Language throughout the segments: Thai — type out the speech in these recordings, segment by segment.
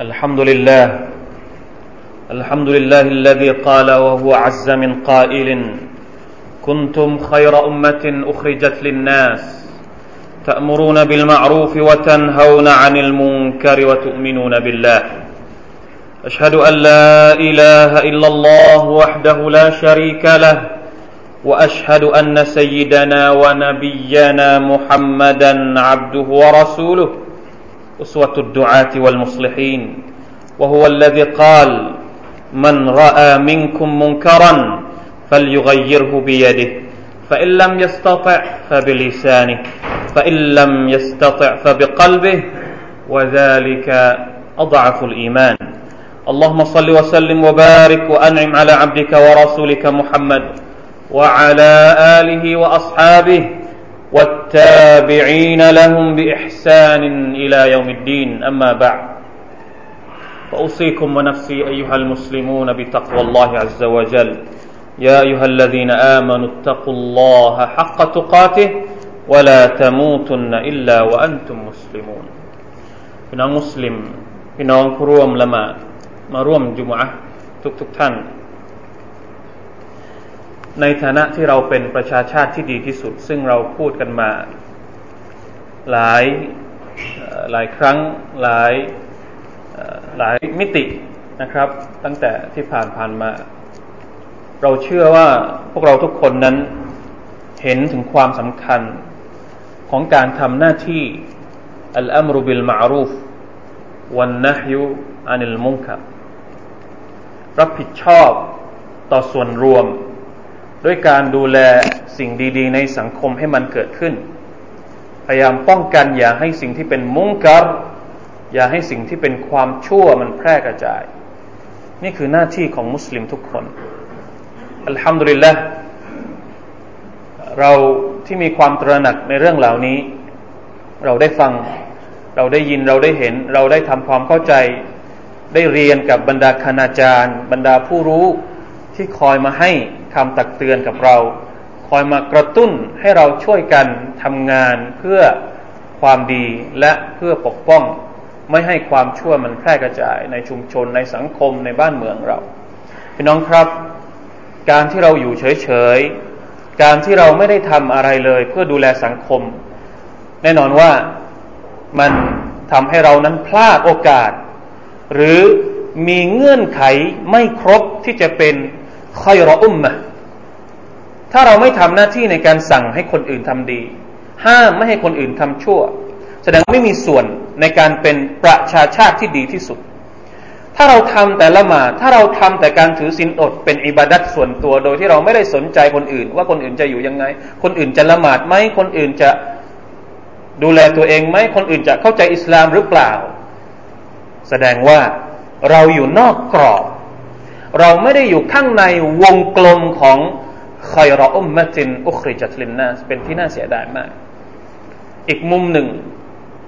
الحمد لله. الحمد لله الذي قال وهو عز من قائل كنتم خير أمة أخرجت للناس تأمرون بالمعروف وتنهون عن المنكر وتؤمنون بالله. أشهد أن لا إله إلا الله وحده لا شريك له وأشهد أن سيدنا ونبينا محمدا عبده ورسوله. أسوة الدعاة والمصلحين وهو الذي قال من رأى منكم منكرا فليغيره بيده فإن لم يستطع فبلسانه فإن لم يستطع فبقلبه وذلك أضعف الإيمان. اللهم صل وسلم وبارك وأنعم على عبدك ورسولك محمد وعلى آله وأصحابه والتابعين لهم بإحسان إلى يوم الدين أما بعد فأوصيكم ونفسي أيها المسلمون بتقوى الله عز وجل يا أيها الذين آمنوا اتقوا الله حق تقاته ولا تموتن إلا وأنتم مسلمون พี่น้องมุสลิมพี่น้องผู้ร่วมละหมาดมาร่วมจุมอะทุกทุกท่าน ในฐานะที่เราเป็นประชาชาติที่ดีที่สุด ซึ่งเราพูดกันมา หลายหลายครั้งหลายหลายมิตินะครับ ตั้งแต่ที่ผ่านผ่านมา เราเชื่อว่าพวกเราทุกคนนั้นเห็นถึงความสำคัญของการทำหน้าที่อัลอัมรุบิลมารูฟวันนะฮยุอานิลมุงคับรับผิดชอบต่อส่วนรวม ด้วยการดูแลสิ่งดีๆ ในสังคมให้มันเกิดขึ้น พยายามป้องกันอย่าให้สิ่งที่เป็นมุงกับ อย่าให้สิ่งที่เป็นความชั่วมันแพร่กระจาย นี่คือหน้าที่ของมุสลิมทุกคนอัลฮัมดุลิลละเราที่มีความตระหนักในเรื่องเหล่านี้ เราได้ฟัง เราได้ยินเราได้เห็น เราได้ทำความเข้าใจ ได้เรียนกับบรรดาคณาจารย์ บรรดาผู้รู้ที่คอยมาให้ คำตักเตือนกับเรา คอยมากระตุ้นให้เราช่วยกันทำงานเพื่อความดีและเพื่อปกป้อง ไม่ให้ความชั่วมันแพร่กระจายในชุมชนในสังคมในบ้านเมืองเราพี่น้องครับ การที่เราอยู่เฉยๆ การที่เราไม่ได้ทำอะไรเลย เพื่อดูแลสังคม แน่นอนว่ามันทำให้เรานั้นพลาดโอกาส หรือมีเงื่อนไขไม่ครบที่จะเป็น คอยรออุ้มมะถ้าเราไม่ทำหน้าที่ในการสั่งให้คนอื่นทำดี ห้ามไม่ให้คนอื่นทำชั่ว แสดงไม่มีส่วนในการเป็นประชาชาติที่ดีที่สุด ถ้าเราทำแต่ละหมาถ้าเราทำแต่การถือศีลอดเป็นอิบาดัตส่วนตัว โดยที่เราไม่ได้สนใจคนอื่น ว่าคนอื่นจะอยู่ยังไง คนอื่นจะละหมาดไหมคนอื่นจะดูแลตัวเองไหมคนอื่นจะเข้าใจอิสลามหรือเปล่า แสดงว่าเราอยู่นอกกรอบ เราไม่ได้อยู่ข้างในวงกลมของคอยรออุมมะจินอุคริจัตลินนาสเป็นที่น่าเสียดายมาก อีกมุมหนึ่ง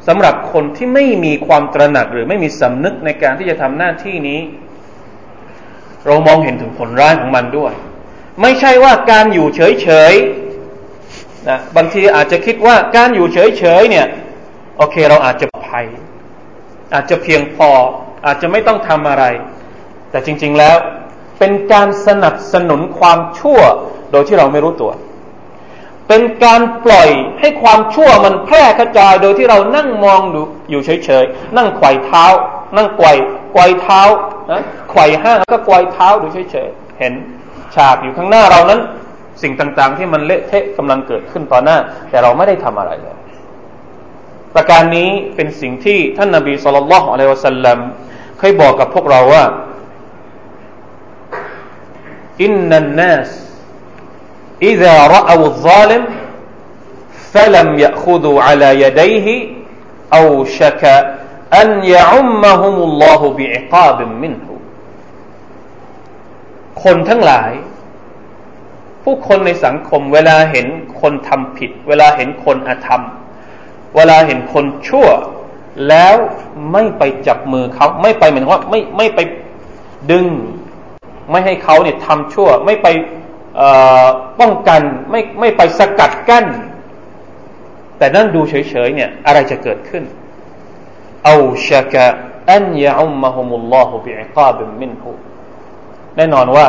สำหรับคนที่ไม่มีความตระหนักหรือไม่มีสำนึกในการที่จะทำหน้าที่นี้ เรามองเห็นถึงผลร้ายของมันด้วย ไม่ใช่ว่าการอยู่เฉยๆนะบางทีอาจจะคิดว่าการอยู่เฉยๆเนี่ยโอเคเราอาจจะภัย อาจจะเพียงพออาจจะไม่ต้องทำอะไร แต่จริง ๆแล้วเป็นการสนับสนุนความชั่วโดยที่เราไม่รู้ตัว เป็นการปล่อยให้ความชั่วมันแพร่กระจายโดยที่เรานั่งมองดูอยู่เฉยๆนั่งไขว่เท้า นั่งไกวไกวเท้านะไขว่ห้างแล้วก็ไกวเท้าดูเฉยๆเห็นฉากอยู่ข้างหน้าเรานั้น สิ่งต่างๆ ที่มันเละเทะกำลังเกิดขึ้นต่อหน้า แต่เราไม่ได้ทำอะไรเลยประการนี้เป็นสิ่งที่ท่านนาบีสุลต่านละฮ์อะลัยวะสัลลัมเคยบอกกับพวกเราว่า อินนันนัส إذا رأوا الظالم فلم يأخذوا على يديه أوشك أن يعمهم الله بعقاب منه คนทั้งหลาย ผู้คนในสังคม เวลาเห็นคนทำผิด เวลาเห็นคนอธรรม เวลาเห็นคนชั่ว แล้วไม่ไปจับมือเขาไม่ไปเหมือนว่าไม่ไม่ไปดึง ไม่ให้เขาเนี่ยทำชั่ว ไม่ไปป้องกันไม่ไม่ไปสกัดกั้น แต่นั่นดูเฉยๆเนี่ยอะไรจะเกิดขึ้นเอาชะกะ อันยะอุมมะฮุมุลลอฮุบิอิกาบิมินหูแน่นอนว่า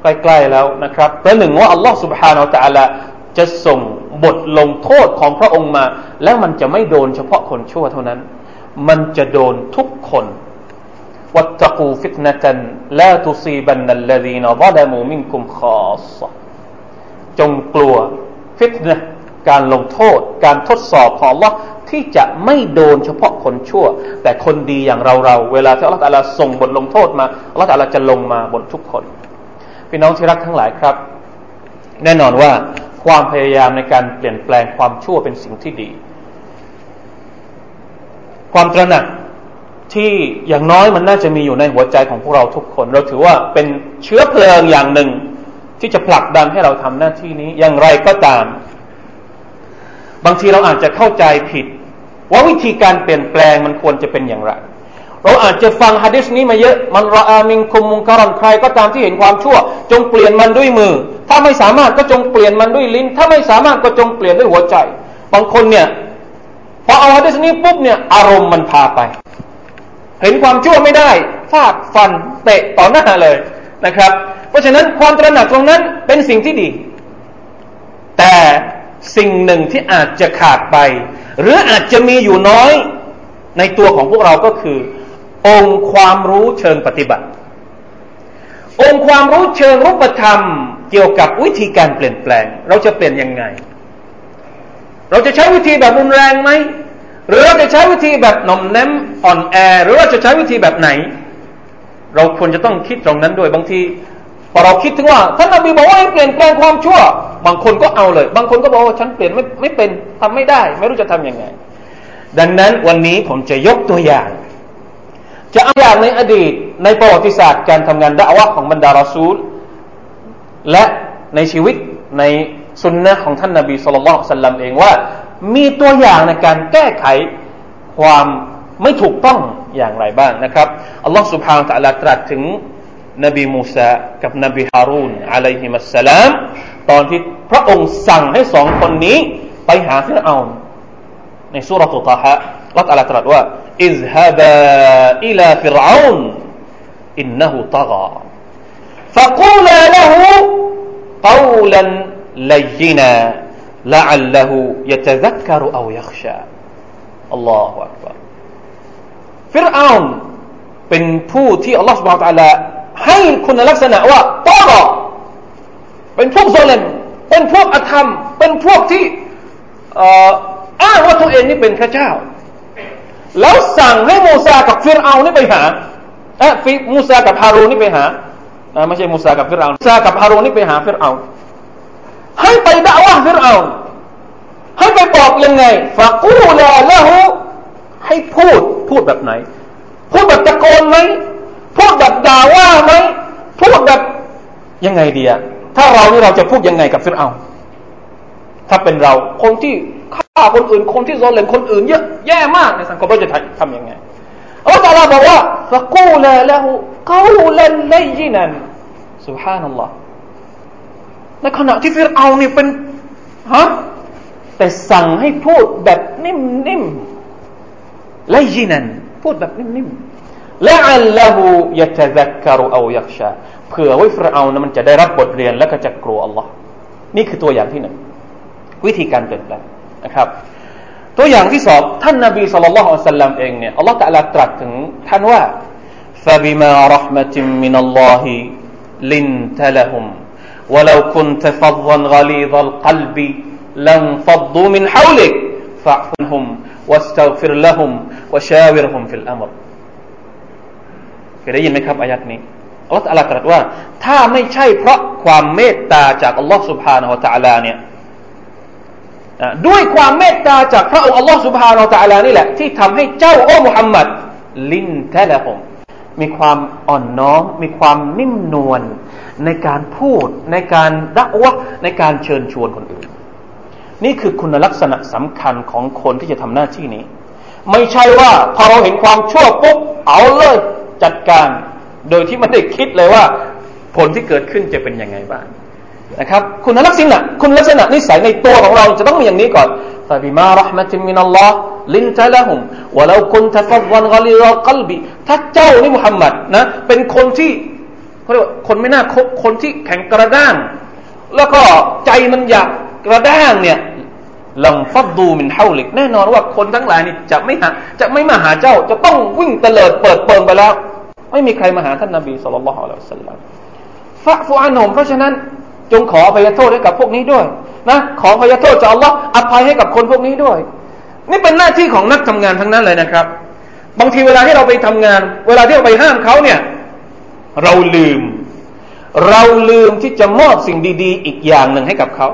ใกล้ๆแล้วนะครับประหนึ่งว่าอัลลอฮ์ سبحانه และ تعالى จะส่งบทลงโทษของพระองค์มา แล้วมันจะไม่โดนเฉพาะคนชั่วเท่านั้น มันจะโดนทุกคน واتقوا فتنة لا تصيبن الذين ظلموا منكم خاสจงกลัวฟิตนะการลงโทษ การทดสอบของ Allah ที่จะไม่โดนเฉพาะคนชั่ว แต่คนดีอย่างเราเราเวลาที่อัลลอฮฺส่งบทลงโทษมาอัลลอฮฺจะลงมาบนทุกคน พี่น้องที่รักทั้งหลายครับ แน่นอนว่าความพยายามในการเปลี่ยนแปลงความชั่วเป็นสิ่งที่ดี ความตระหนัก ที่อย่างน้อยมันน่าจะมีอยู่ในหัวใจของพวกเราทุกคน เราถือว่าเป็นเชื้อเพลิงอย่างหนึ่ง ที่จะผลักดันให้เราทำหน้าที่นี้อย่างไรก็ตาม บางทีเราอาจจะเข้าใจผิด ว่าวิธีการเปลี่ยนแปลงมันควรจะเป็นอย่างไร เราอาจจะฟังฮะดิษนี้มาเยอะ มันรออามิงคุมมุงการอนใครก็ตามที่เห็นความชั่ว จงเปลี่ยนมันด้วยมือ ถ้าไม่สามารถก็จงเปลี่ยนมันด้วยลิ้น ถ้าไม่สามารถก็จงเปลี่ยนด้วยหัวใจ บางคนเนี่ยพอเอาฮะดิษนี้ปุ๊บเนี่ยอารมณ์มันพาไป เห็นความชั่วไม่ได้ฟาดฟันเตะต่อหน้าเลยนะครับ เพราะฉะนั้นความตระหนักตรงนั้นเป็นสิ่งที่ดี แต่สิ่งหนึ่งที่อาจจะขาดไป หรืออาจจะมีอยู่น้อยในตัวของพวกเราก็คือ องค์ความรู้เชิงปฏิบัติ องค์ความรู้เชิงรูปธรรม เกี่ยวกับวิธีการเปลี่ยนแปลง เราจะเปลี่ยนยังไง เราจะใช้วิธีแบบรุนแรงไหม หรือเราจะใช้วิธีแบบนมแนมอ่อนแอ หรือว่าจะใช้วิธีแบบไหน เราควรจะต้องคิดตรงนั้นด้วยบางทีพอเราคิดถึงว่าท่านนบีบอกว่าให้เปลี่ยนแปลงความชั่ว บางคนก็เอาเลย บางคนก็บอกว่าฉันเปลี่ยนไม่ไม่เป็นทำไม่ได้ ไม่รู้จะทํำยังไง ดังนั้นวันนี้ผมจะยกตัวอย่าง จะเอาอย่างในอดีตในประวัติศาสตร์การทำงานดะวะของบรรดารอซูล และในชีวิตในซุนนะฮ์ของท่านนบี صلى الله عليه وسلم เองว่า มีตัวอย่างในการแก้ไขความไม่ถูกต้องอย่างไรบ้างนะครับอัลลอฮฺ سبحانه และ تعالى ตรัสถึงนบีมูซากับนบีฮารูนอะลัยฮิมัสสลามตอนที่พระองค์สั่งให้สองคนนี้ไปหาฟิรเอานในสุรตุตาฮะรัตอัลตรัสว่า اذهبا إلى فرعون إنه طغى فقولا له قولا لينا لعله يتذكر أو يخشى الله أكبر ฟิรอาลเป็นผู้ที่อัลลอฮฺสุบฮานตะลาให้คุณลักษณะว่าตอรอเป็นพวกโซเลมเป็นพวกอธรรม เป็นพวกที่อ้างว่าตัวเองนี่เป็นพระเจ้า แล้วสั่งให้มูซากับฟิรเอานี่ไปหาเอะฟิมูซากับฮารูนี่ไปหาไม่ใช่มูซากับฟิรเอามูซากับฮารูนี่ไปหาฟิรเอาให้ไปด่าว่าฟิรเอา ให้ไปบอกยังไงฝากูลาละหูให้พูดพูดแบบไหน พูดแบบตะโกนไหมพูดแบบด่าว่าไหมพูดแบบยังไงเดียถ้าเรานี่เราจะพูดยังไงกับฟิรเอาถ้าเป็นเราคนที่ฆ่าคนอื่น คนที่โนเลนคนอื่นเยอะแย่มากในสังคมเราจะทำยังไงอัลลอฮฺตาลาบอกว่าฟักูลาละหูเขาลูลันไลยินันสุบฮานัลลอฮ์ในขณะที่ฟิรเอานี่เป็นฮะ แต่สั่งให้พูดแบบนิ่มๆและยินันพูดแบบนิ่มๆและอัลลอฮูยะตะซักกรุเอายักชาเผื่อว่าฟิรเอานะมันจะได้รับบทเรียนและก็จะกลัวอัลลอฮ์นี่คือตัวอย่างที่หนึ่งวิธีการเปลี่ยนแปลงนะครับ ตัวอย่างที่สองท่านนบีสุลต่านละฮ์อัลลัมเองเนี่ยอัลลอฮ์ตะลาตรัสถึงท่านว่า فبما رحمة من الله لنت لهم ولو كنت فظا غليظ القلب لانفضوا من حولك فاعف عنهم واستغفر لهم وشاورهم في الأمر เคยได้ยินไหมครับอายะฮ์นี้อัลลอฮฺตรัสว่า ถ้าไม่ใช่เพราะความเมตตาจากอัลลอฮฺ سبحانه และลตะลาเนี่ยด้วยความเมตตาจากพระองค์อัลลอฮฺ سبحانه และลตะลานี่แหละที่ทำให้เจ้าโอ้มุฮัมมัดลินแท้ละผมมีความอ่อนน้อมมีความนิ่มนวลในการพูดในการดักวะในการเชิญชวนคนอื่น นี่คือคุณลักษณะสำคัญของคนที่จะทำหน้าที่นี้ ไม่ใช่ว่าพอเราเห็นความชั่วปุ๊บเอาเลยจัดการ โดยที่ไม่ได้คิดเลยว่า ผลที่เกิดขึ้นจะเป็นยังไงบ้างนะครับ คุณลักษณะคุณลักษณะนิสัยในตัวของเราจะต้องมีอย่างนี้ก่อน فبما رحمة من الله لنت لهم ولو كنت فظا غليظ القلب ถ้าเจ้านี่มุฮัมมัดนะเป็นคนที่เขาเรียกว่าคนไม่น่าคบคนที่แข็งกระด้างแล้วก็ใจมันอยากกระด้างเนี่ย ลังฟัดดูมินเฮาลิกแน่นอนว่าคนทั้งหลายนี่จะไม่หาจะไม่มาหาเจ้า จะต้องวิ่งเตลิดเปิดเปิงไปแล้ว ไม่มีใครมาหาท่านนบีสุลต่านละฮ์อัลลอฮฺสัลลัมฟะฟูอันหมเพราะฉะนั้นจงขออภัยโทษให้กับพวกนี้ด้วยนะขออภัยโทษจากอัลลอฮ์อภัยให้กับคนพวกนี้ด้วย นี่เป็นหน้าที่ของนักทำงานทั้งนั้นเลยนะครับ บางทีเวลาที่เราไปทำงาน เวลาที่เราไปห้ามเขาเนี่ยเราลืม เราลืมที่จะมอบสิ่งดี ๆ อีกอย่างหนึ่งให้กับเขา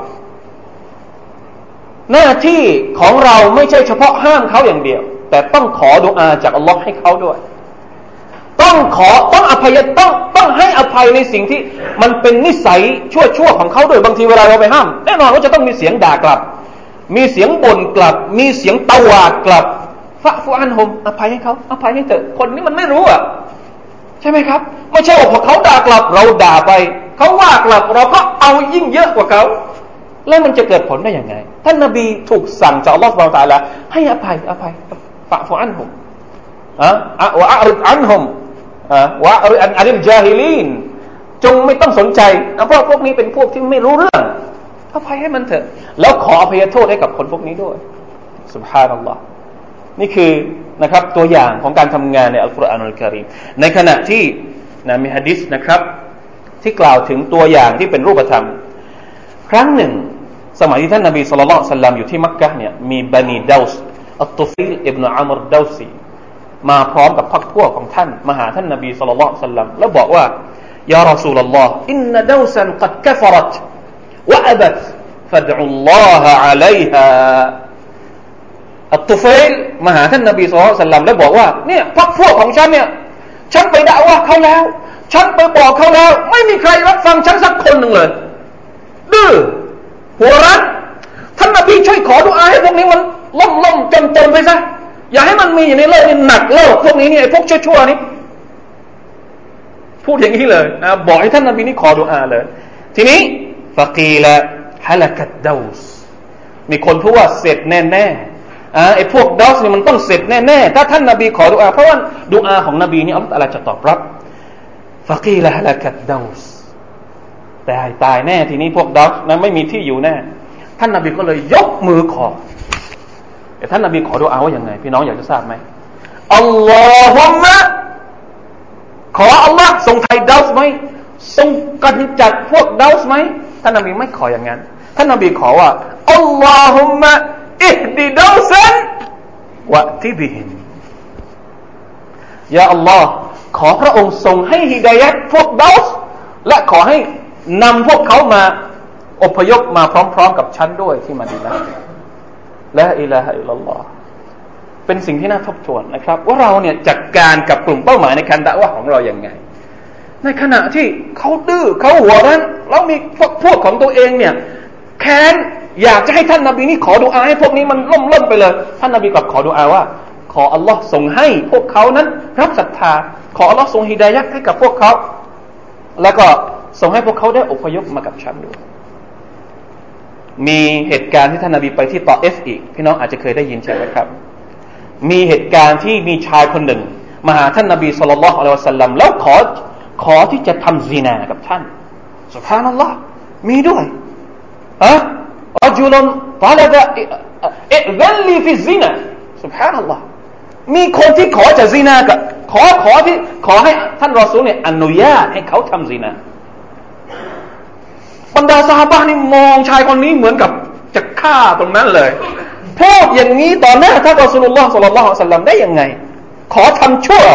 หน้าที่ของเราไม่ใช่เฉพาะห้ามเขาอย่างเดียว แต่ต้องขอดุอาจากอัลลอฮ์ให้เขาด้วย ต้องขอต้องอภัยต้องต้องให้อภัยในสิ่งที่มันเป็นนิสัยชั่วชั่วของเขาด้วยบางทีเวลาเราไปห้าม แน่นอนว่าจะต้องมีเสียงด่ากลับ มีเสียงบ่นกลับ มีเสียงตวาดกลับฟะฟูอันหมอภัยให้เขาอภัยให้เถอะคนนี้มันไม่รู้อะใช่ไหมครับ ไม่ใช่ว่าพอเขาด่ากลับ เราด่าไปเขาว่ากลับ เราก็เอายิ่งเยอะกว่าเขา แล้วมันจะเกิดผลได้อยังไง ท่านนบีถูกสั่งจากอัลลอฮฺสุบไบร์ตาละให้อภัยอภัยฟะฟอันฮุมอะวะอัริดอันฮุมอะวะอัริดอันิลจาฮิลีนจงไม่ต้องสนใจเพราะพวกนี้เป็นพวกที่ไม่รู้เรื่องอภัยให้มันเถอะ แล้วขออภัยโทษให้กับคนพวกนี้ด้วยสุบฮานัลลอฮ์นี่คือนะครับตัวอย่างของการทำงานในอัลกุรอานอัลกิริมในขณะที่นะมีฮะดีษนะครับ ที่กล่าวถึงตัวอย่างที่เป็นรูปธรรม ครั้งหนึ่ง สมัยที่ท่านนบี صلى الله عليه وسلم อยู่ที่มักกะฮ์เนี่ยมีบนีเดาส์อัฏฏุฟัยล์ อิบนุอัมร์ อัดเดาซีมาพร้อมกับพรรคพวกของท่านมาหาท่านนบี صلى الله عليه وسلم แล้วบอกว่าيا رسول الله إن دوسا قد كفرت وأبت فادع الله عليهاอัตตุฟิลมาหาท่านนบีสุลต่านสัลลัมแล้วบอกว่าเนี่ยพรรคพวกของฉันเนี่ยฉันไปด่าว่าเขาแล้ว ฉันไปบอกเขาแล้ว ไม่มีใครรับฟังฉันสักคนหนึ่งเลยดื้อ หัวรัดท่านนบีช่วยขอดุอาให้พวกนี้มันล่มล่มจมจมไปซะอย่าให้มันมีอยู่ในโลกนี้หนักโลกพวกนี้เนี่ยพวกชั่วๆนี่พูดอย่างนี้เลยนะบอกให้ท่านนบีนี่ขอดุอาเลย ทีนี้ฟะกีละฮะละกัดดาวสมีคนพูดว่าเสร็จแน่แน่ไอ้พวกดาวส์นี่มันต้องเสร็จแน่แน่ถ้าท่านนบีขอดุอาเพราะว่าดุอาของนบีนี่อัลลอฮฺจะตอบรับฟะกีละฮะละกัดดาวส ตายตายแน่ทีนี้พวกดอกนั้นไม่มีที่อยู่แน่ ท่านนาบีก็เลยยกมือขอแต่ท่านนาบีขอดูอาว่าอย่างไง พี่น้องอยากจะทราบไหมอัลลอฮุมะขออัลลอฮ์ทรงไทยดาวส์ไหมทรงกำจัดพวกดาวส์ไหมท่านนาบีไม่ขออย่างนั้น ท่านนาบีขอว่าอัลลอฮุมะอิฮดิดาวซันวะทิบิฮิมยาอัลลอฮ์ขอพระองค์ทรงให้ฮิดายัดพวกดาวส์และขอให้ นำพวกเขามาอพยพมาพร้อม ๆ กับฉันด้วยที่มาดีนะและอิลาฮะอิลลัลอฮ์เป็นสิ่งที่น่าทบทวนนะครับ ว่าเราเนี่ยจัดการกับกลุ่มเป้าหมายในการด่าว่าของเราอย่างไง ในขณะที่เขาดื้อเขาหัวรั้นแล้วมีพวกพวกของตัวเองเนี่ยแค้นอยากจะให้ท่านนาบีนี่ขอดูอาให้พวกนี้มันล่มล่มไปเลย ท่านนาบีกลับขอดูอาว่า ขออัลลอฮ์ทรงให้พวกเขานั้นรับศรัทธา ขออัลลอฮ์ทรงฮิดายักให้กับพวกเขา แล้วก็ ส่งให้พวกเขาได้อพยพมากับฉันด้วยมีเหตุการณ์ที่ท่านนาบีไปที่ตอเอฟอีกพี่น้องอาจจะเคยได้ยินใช่ไหมครับ มีเหตุการณ์ที่มีชายคนหนึ่ง มาหาท่านนาบีสุลต่านละอัลลอฮฺสัลลัมแล้วขอขอที่จะทำซีนากับท่านสุภานัลลอฮ์มีด้วยอะรจุลตาลบะเอเวลลีฟิซีนาสุภานัลลอฮ์มีคนที่ขอจะซีนากับขอขอที่ขอให้ท่านรอซูลเนี่ยอนุญาตให้เขาทำซีนา บรรดาสาบานี่มองชายคนนี้เหมือนกับจะฆ่าตรงนั้นเลยพูดอย่างนี้ต่อหน้าท่านอัสุลลอฮ์สุลลัลลอฮุสัลลัมได้ยังไง ขอทำชั่ว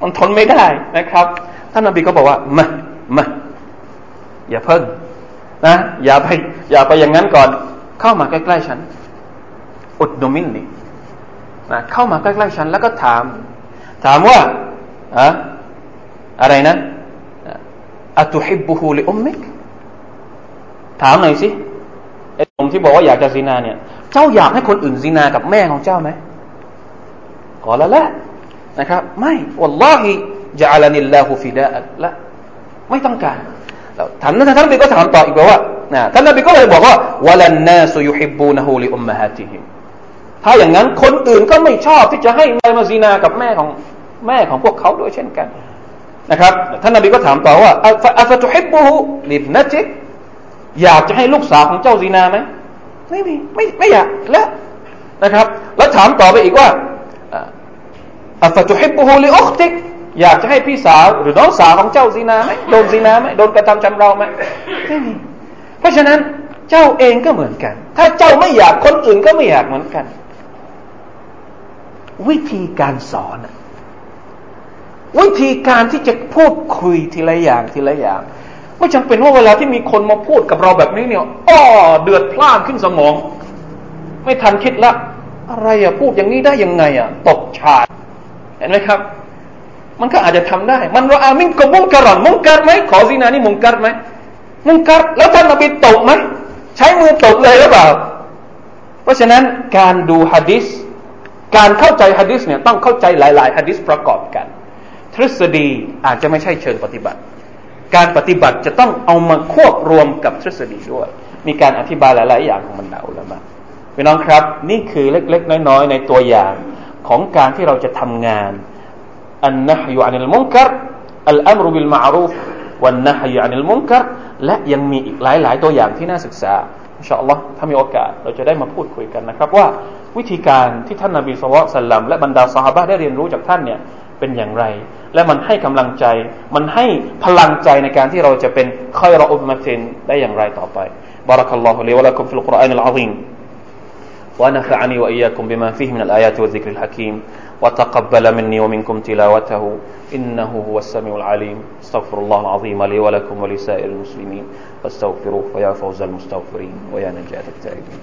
มันทนไม่ได้นะครับท่านนบีก็บอกว่ามามาอย่าเพิ่งนะอย่าไป อย่าไปอย่างนั้นก่อน เข้ามาใกล้ๆฉัน อุดดมินนี่นะเข้ามาใกล้ๆฉันแล้วก็ถาม ถามว่าอะอะไรนะอัตุฮิบุฮูลิอุมมิก ถามหน่อยสิไอ้ผมที่บอกว่าอยากจะซินาเนี่ย เจ้าอยากให้คนอื่นซินากับแม่ของเจ้าไหมกอละละนะครับ ไม่วัลลอฮิจะอัลนิลลาฮุฟิดาอัละไม่ต้องการแล้วถามนั้นท่านไปก็ถามต่ออีกว่านะท่านนบีก็เลยบอกว่าวลันนาสุยุฮิบูนหูลิอุมมะฮาติฮิมถ้าอย่างนั้นคนอื่นก็ไม่ชอบที่จะให้มาซีนากับแม่ของแม่ของพวกเขาด้วยเช่นกันนะครับท่านนบีก็ถามต่อว่าอัฟตุฮิบูฮูลิบนัจิก อยากจะให้ลูกสาวของเจ้าซีนาไหมไม่มีไม่ไม่อยากแล้วนะครับ แล้วถามต่อไปอีกว่าอัฟตุฮิบูฮูลิอุคติกอยากจะให้พี่สาวหรือน้องสาวของเจ้าซีนาไหมโดนซีนาไหมโดนกระทำจำเราไหมไม่มีเพราะฉะนั้นเจ้าเองก็เหมือนกัน ถ้าเจ้าไม่อยากคนอื่นก็ไม่อยากเหมือนกัน วิธีการสอนวิธีการที่จะพูดคุยทีละอย่างทีละอย่าง ไม่จำเป็นว่าเวลาที่มีคนมาพูดกับเราแบบนี้เนี่ยอ้อเดือดพล่านขึ้นสมอง ไม่ทันคิดละ อะไรอะพูดอย่างนี้ได้ยังไงอะตกฉากเห็นไหมครับ มันก็อาจจะทำได้ มันว่าอามินกมุงการอนมุงการไหมขอซีนานี่มุงการไหมมุงการแล้วท่านนบีตกไหมใช้มือตกเลยหรือเปล่า เพราะฉะนั้นการดูฮะดิษการเข้าใจฮะดิษเนี่ยต้องเข้าใจหลาย ๆฮะดิษประกอบกัน ทฤษฎีอาจจะไม่ใช่เชิงปฏิบัติ การปฏิบัติจะต้องเอามาควบรวมกับทฤษฎีด้วย มีการอธิบายหลาย ๆ อย่างของมันดาอุลามะพี่น้องครับ นี่คือเล็ก ๆ น้อย ๆ ในตัวอย่างของการที่เราจะทำงานอันนะฮยุอันิลมุนกัรอัลอัมรุบิลมาอรูฟวันนะฮยุอันิลมุนกัรและยังมีอีกหลาย ๆ ตัวอย่างที่น่าศึกษาอินชาอัลลอฮ์ถ้ามีโอกาสเราจะได้มาพูดคุยกันนะครับว่าวิธีการที่ท่านนาบีสุลต่านและบรรดาสหายได้เรียนรู้จากท่านเนี่ย เป็นอย่างไรและมันให้กำลังใจ มันให้พลังใจในการที่เราจะเป็นคอยรออุมมาตินได้อย่างไรต่อไป بارك الله لي ولكم في القرآن العظيم ونفعني وإياكم بما فيه من الآيات والذكر الحكيم وتقبل مني ومنكم تلاوته إنه هو السميع العليم استغفر الله العظيم لي ولكم ولسائر المسلمين فاستغفروه فيا فوز المستغفرين ويا نجاة التائبين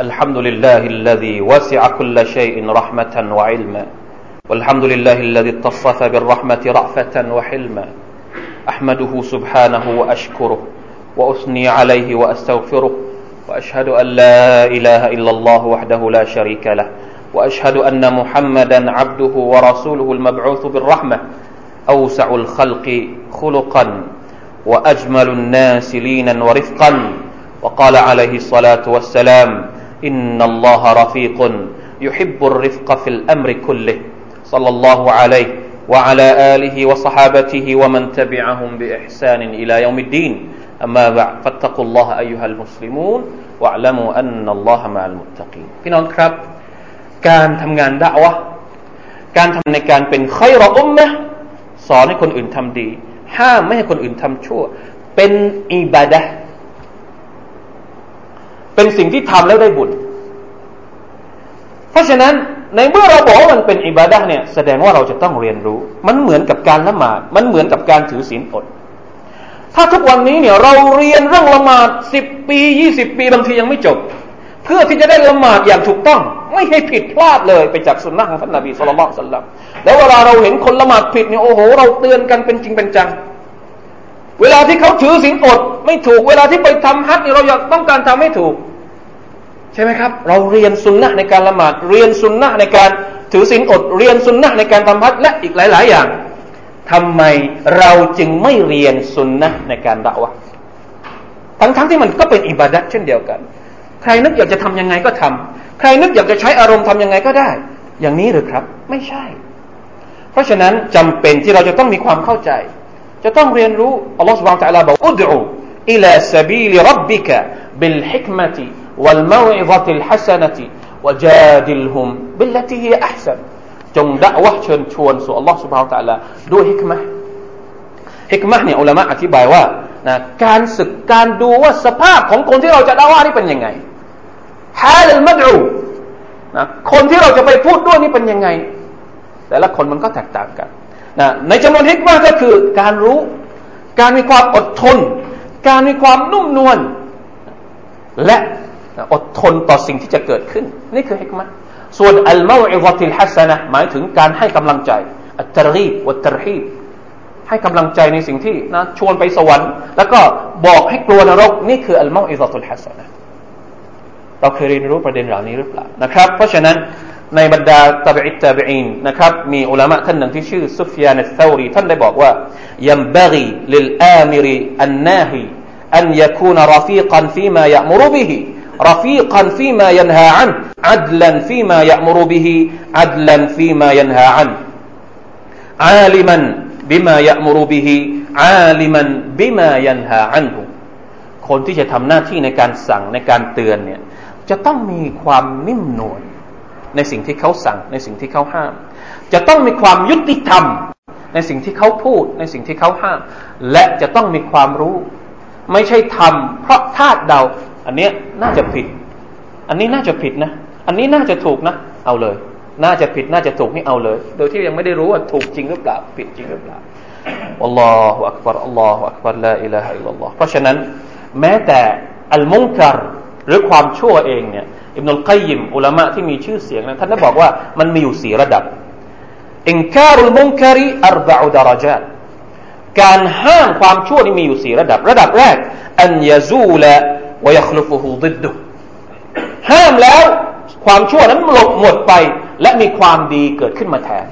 الحمد لله الذي وسع كل شيء رحمة وعلما والحمد لله الذي اتصف بالرحمة رأفة وحلما. أحمده سبحانه وأشكره وأثني عليه وأستغفره وأشهد أن لا إله إلا الله وحده لا شريك له وأشهد أن محمدا عبده ورسوله المبعوث بالرحمة. أوسع الخلق خلقا وأجمل الناس لينا ورفقا. وقال عليه الصلاة والسلام إن الله رفيق يحب الرفق في الأمر كله صلى الله عليه وعلى آله وصحابته ومن تبعهم بإحسان إلى يوم الدين أما بعد فاتقوا الله أيها المسلمون واعلموا أن الله مع المتقين พี่น้องครับการทำงานดะวะการทำในการเป็นใครรออุมมะสอนให้คนอื่นทำดี ห้ามไม่ให้คนอื่นทำชั่ว เป็นอิบาดะ เป็นสิ่งที่ทำแล้วได้บุญ เพราะฉะนั้นในเมื่อเราบอกว่ามันเป็นอิบาดะเนี่ยแสดงว่าเราจะต้องเรียนรู้ มันเหมือนกับการละหมาด มันเหมือนกับการถือศีลอด ถ้าทุกวันนี้เนี่ยเราเรียนเรื่องละหมาดสิบปียี่สิบปีบางทียังไม่จบ เพื่อที่จะได้ละหมาดอย่างถูกต้อง ไม่ให้ผิดพลาดเลยไปจากสุนนะของท่านนบีสุลต่านสัลลัมแล้วเวลาเราเห็นคนละหมาดผิดเนี่ยโอ้โห เราเตือนกันเป็นจริงเป็นจัง เวลาที่เขาถือศีลอดไม่ถูก เวลาที่ไปทำฮัจญ์เราอยากต้องการทำให้ถูก ใช่ไหมครับ เราเรียนสุนนะในการละหมาดเรียนสุนนะในการถือศีลอด เรียนสุนนะในการทำฮัจญ์และอีกหลาย ๆ อย่างทำไมเราจึงไม่เรียนสุนนะในการด่าวะทั้งๆทที่มันก็เป็นอิบาดัตเช่นเดียวกัน ใครนึกอยากจะทํำยังไงก็ทำใครนึกอยากจะใช้อารมณ์ทํำยังไงก็ได้ อย่างนี้หรือครับ ไม่ใช่ เพราะฉะนั้นจำเป็นที่เราจะต้องมีความเข้าใจ จะต้องเรียนรู้อัลลอฮฺ سبحانه และ تعالى บอกอุดูอิลาสบีลรับบิกะบิลฮิกมะติวัลมวอิซะติลฮัสนะติวจาดิลฮุมบิลลติฮิอัพซันจงด่าวะเชิญชวนสู่อัลลอฮฺ سبحانه และ تعالى ด้วยฮิกมะฮิกมะเนี่ยอุลามะอธิบายว่านะการศึกการดูว่าสภาพของคนที่เราจะด่าวะนี่เป็นยังไงฮาลมัดูนะคนที่เราจะไปพูดด้วยนี่เป็นยังไง แต่ละคนมันก็แตกต่างกัน นะในจำนวนฮิกมาก็คือการรู้ การมีความอดทน การมีความนุ่มนวลและอดทนต่อสิ่งที่จะเกิดขึ้น นี่คือฮิกมาส่วนอัลมาอิซติลฮัสนะหมายถึงการให้กำลังใจอัตรีบวัตตรีบให้กำลังใจในสิ่งที่นะชวนไปสวรรค์ แล้วก็บอกให้กลัวนรก นี่คืออัลมาอิซตุลฮัสนะเราเคยเรียนรู้ประเด็นเหล่านี้หรือเปล่านะครับ เพราะฉะนั้น ในบรรดาตาบิอิตตาบิอีนนะครับมีอุลามะท่านหนึ่งที่ชื่อซุฟยานอัลซาวรีท่านได้บอกว่าينبغي للآمر الناهي أن يكون رفيقا فيما يأمر به رفيقا فيما ينهى عنه عدلا فيما يأمر به عدلا فيما ينهى عنه عالما بما يأمر به عالما بما ينهى عنه คนที่จะทำหน้าที่ในการสั่งในการเตือนเนี่ยจะต้องมีความนิ่มนวล ในสิ่งที่เขาสั่ง ในสิ่งที่เขาห้าม จะต้องมีความยุติธรรม ในสิ่งที่เขาพูด ในสิ่งที่เขาห้าม และจะต้องมีความรู้ ไม่ใช่ทำเพราะคาดเดา อันนี้น่าจะผิด อันนี้น่าจะผิดนะ อันนี้น่าจะถูกนะ เอาเลย น่าจะผิดน่าจะถูกนี่เอาเลย โดยที่ยังไม่ได้รู้ว่าถูกจริงหรือเปล่า ผิดจริงหรือเปล่าอัลลอฮฺอักบารอัลลอฮฺอักบารลาอิลาฮะอิลลัลลอฮ์เพราะฉะนั้น แม้แต่อัลมุงการหรือความชั่วเองเนี่ย อิบนุลกัยยิมอุลามะที่มีชื่อเสียงนะท่านได้บอกว่ามันมีอยู่สี่ระดับอินคารุลมุงคารีอัรบะอุดารจาการห้ามความชั่วนี่มีอยู่สี่ระดับ ระดับแรกอันยาซูละวยคลุฟุฮูดิดดุห้ามแล้วความชั่วนั้นหลบหมดไป และมีความดีเกิดขึ้นมาแทน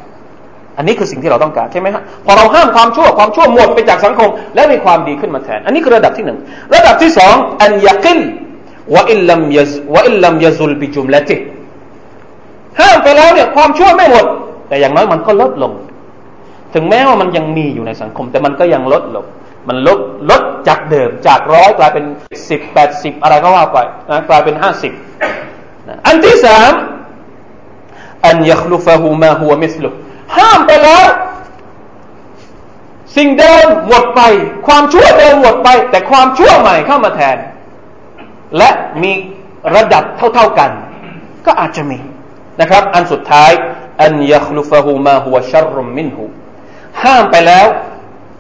อันนี้คือสิ่งที่เราต้องการใช่ไหมฮะพอเราห้ามความชั่วความชั่วหมดไปจากสังคม และมีความดีขึ้นมาแทน อันนี้คือระดับที่หนึ่งระดับที่สองอันยากิล วะอิลลัมยซวะอิลลัมยซุลบิจุมละติห้ามไปแล้วเนี่ยความชั่วไม่หมด แต่อย่างน้อยมันก็ลดลง ถึงแม้ว่ามันยังมีอยู่ในสังคม แต่มันก็ยังลดลง มันลดลดจากเดิมจากร้อยกลายเป็นสิบแปดสิบอะไรก็ว่าไปนะกลายเป็นห้าสิบอันที่สามอันยัคลุฟะฮูมาฮัวมิสลุห้ามไปแล้ว สิ่งเดิมหมดไป ความชั่วเดิมหมดไป แต่ความชั่วใหม่เข้ามาแทน และมีระดับเท่าๆกัน ก็อาจจะมีนะครับ อันสุดท้ายอันยัคลุฟะฮูมาฮัวชัรรุมมินหูห้ามไปแล้ว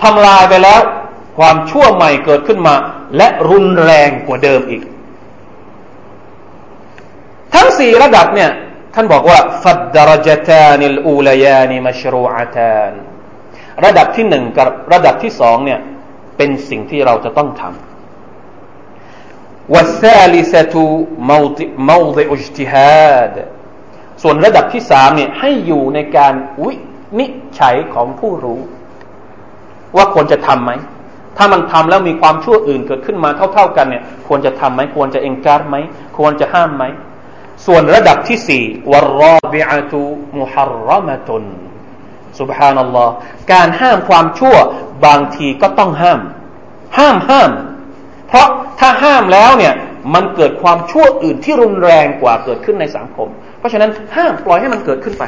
ทำลายไปแล้ว ความชั่วใหม่เกิดขึ้นมา และรุนแรงกว่าเดิมอีก ทั้งสี่ระดับเนี่ย ท่านบอกว่าฟัดดรจตานิลอูลยานิมชรูอาตานระดับที่หนึ่งกับระดับที่สองเนี่ย เป็นสิ่งที่เราจะต้องทำ والثالثة موضع, موضع اجتهاد ส่วนระดับที่สามเนี่ยให้อยู่ในการวินิจฉัยของผู้รู้ ว่าควรจะทำไหม ถ้ามันทำแล้วมีความชั่วอื่นเกิดขึ้นมาเท่าๆกันเนี่ยควรจะทำไหมควรจะเองการไหมควรจะห้ามไหม ส่วนระดับที่สี่วรอบิอะตุมุฮัรรมะตุน سبحان อัลลอฮ์การห้ามความชั่วบางทีก็ต้องห้าม ห้ามห้าม เพราะถ้าห้ามแล้วเนี่ยมันเกิดความชั่วอื่นที่รุนแรงกว่าเกิดขึ้นในสังคม เพราะฉะนั้นห้ามปล่อยให้มันเกิดขึ้นไป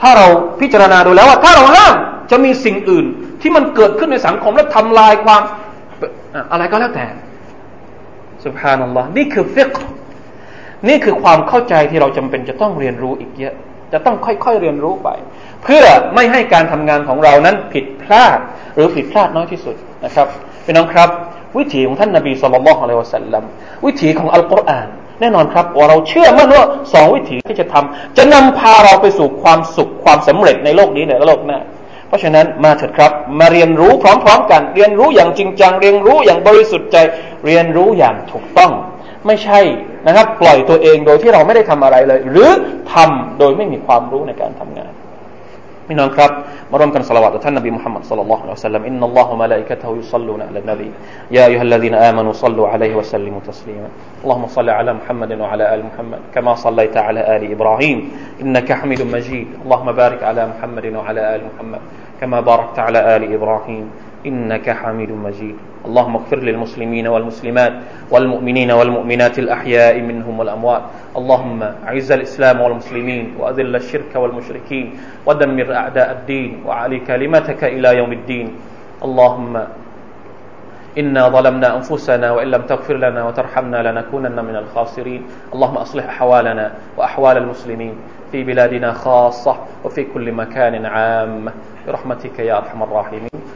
ถ้าเราพิจารณาดูแล้วว่าถ้าเราห้ามจะมีสิ่งอื่นที่มันเกิดขึ้นในสังคมและทำลายความอะไรก็แล้วแต่สุภานัลลอฮ์นี่คือฟิกนี่คือความเข้าใจที่เราจำเป็นจะต้องเรียนรู้อีกเยอะ จะต้องค่อยๆเรียนรู้ไป เพื่อไม่ให้การทำงานของเรานั้นผิดพลาดหรือผิดพลาดน้อยที่สุดนะครับพี่น้องครับ วิถีของท่านนบีสุลต่านละฮ์อะลัยวะสัลลัมวิถีของอัลกุรอาน แน่นอนครับว่าเราเชื่อมั่นว่าสองวิถีที่จะทำจะนำพาเราไปสู่ความสุขความสำเร็จในโลกนี้ในโลกหน้าเพราะฉะนั้นมาเถิดครับ มาเรียนรู้พร้อม ๆ กัน เรียนรู้อย่างจริงจัง เรียนรู้อย่างบริสุทธิ์ใจ เรียนรู้อย่างถูกต้อง ไม่ใช่นะครับ ปล่อยตัวเองโดยที่เราไม่ได้ทำอะไรเลย หรือทำโดยไม่มีความรู้ในการทำงาน พี่น้องครับมาร่วมกันศอละวาตต่อท่านนบีมุฮัมมัดصلى الله عليه وسلم إن الله وملائكته يصلون على النبي يا أيها الذين آمنوا صلوا عليه وسلموا تسليما اللهم صل على محمد وعلى آل محمد كما صليت على آل إبراهيم إنك حميد مجيد اللهم بارك على محمد وعلى آل محمد كما باركت على آل إبراهيم إنك حميد مجيد. اللهم اغفر للمسلمين والمسلمات والمؤمنين والمؤمنات الأحياء منهم والأموات. اللهم أعز الإسلام والمسلمين وأذل الشرك والمشركين ودمر أعداء الدين وعلي كلمتك إلى يوم الدين. اللهم إنا ظلمنا أنفسنا وإن لم تغفر لنا وترحمنا لنكونن من الخاسرين. اللهم أصلح أحوالنا وأحوال المسلمين في بلادنا خاصة وفي كل مكان عام. برحمتك يا أرحم الراحمين.